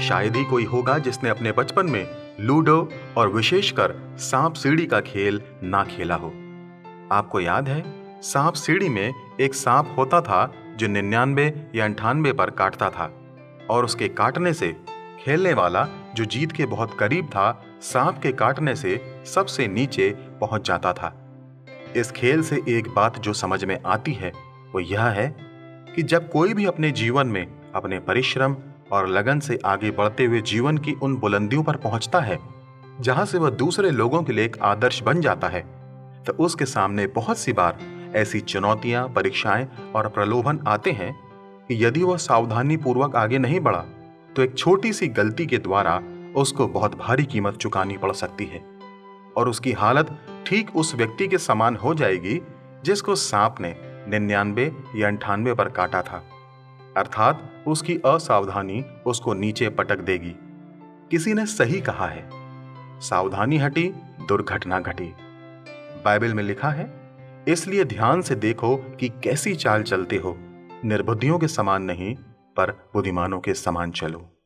शायद ही कोई होगा जिसने अपने बचपन में लूडो और विशेषकर सांप सीढ़ी का खेल ना खेला हो। आपको याद है, सांप सीढ़ी में एक सांप होता था जो निन्यानवे या अंठानवे पर काटता था और उसके काटने से खेलने वाला जो जीत के बहुत करीब था, सांप के काटने से सबसे नीचे पहुँच जाता था। इस खेल से एक बात जो समझ में आती है, वो यह है कि जब कोई भी अपने जीवन में अपने परिश्रम और लगन से आगे बढ़ते हुए जीवन की उन बुलंदियों पर पहुँचता है, जहाँ से वह दूसरे लोगों के लिए एक आदर्श बन जाता है। तो उसके सामने बहुत सी बार ऐसी चुनौतियाँ, परीक्षाएँ और प्रलोभन आते हैं कि यदि वह सावधानी पूर्वक आगे नहीं बढ़ा तो एक छोटी सी गलती के द्वारा उसको बहुत भारी कीमत चुकानी पड़ सकती है और उसकी हालत ठीक उस व्यक्ति के समान हो जाएगी जिसको सांप ने निन्यानवे या अंठानवे पर काटा था। अर्थात उसकी असावधानी उसको नीचे पटक देगी। किसी ने सही कहा है। सावधानी हटी, दुर्घटना घटी। बाइबल में लिखा है, इसलिए ध्यान से देखो कि कैसी चाल चलते हो। निर्बुद्धियों के समान नहीं, पर बुद्धिमानों के समान चलो।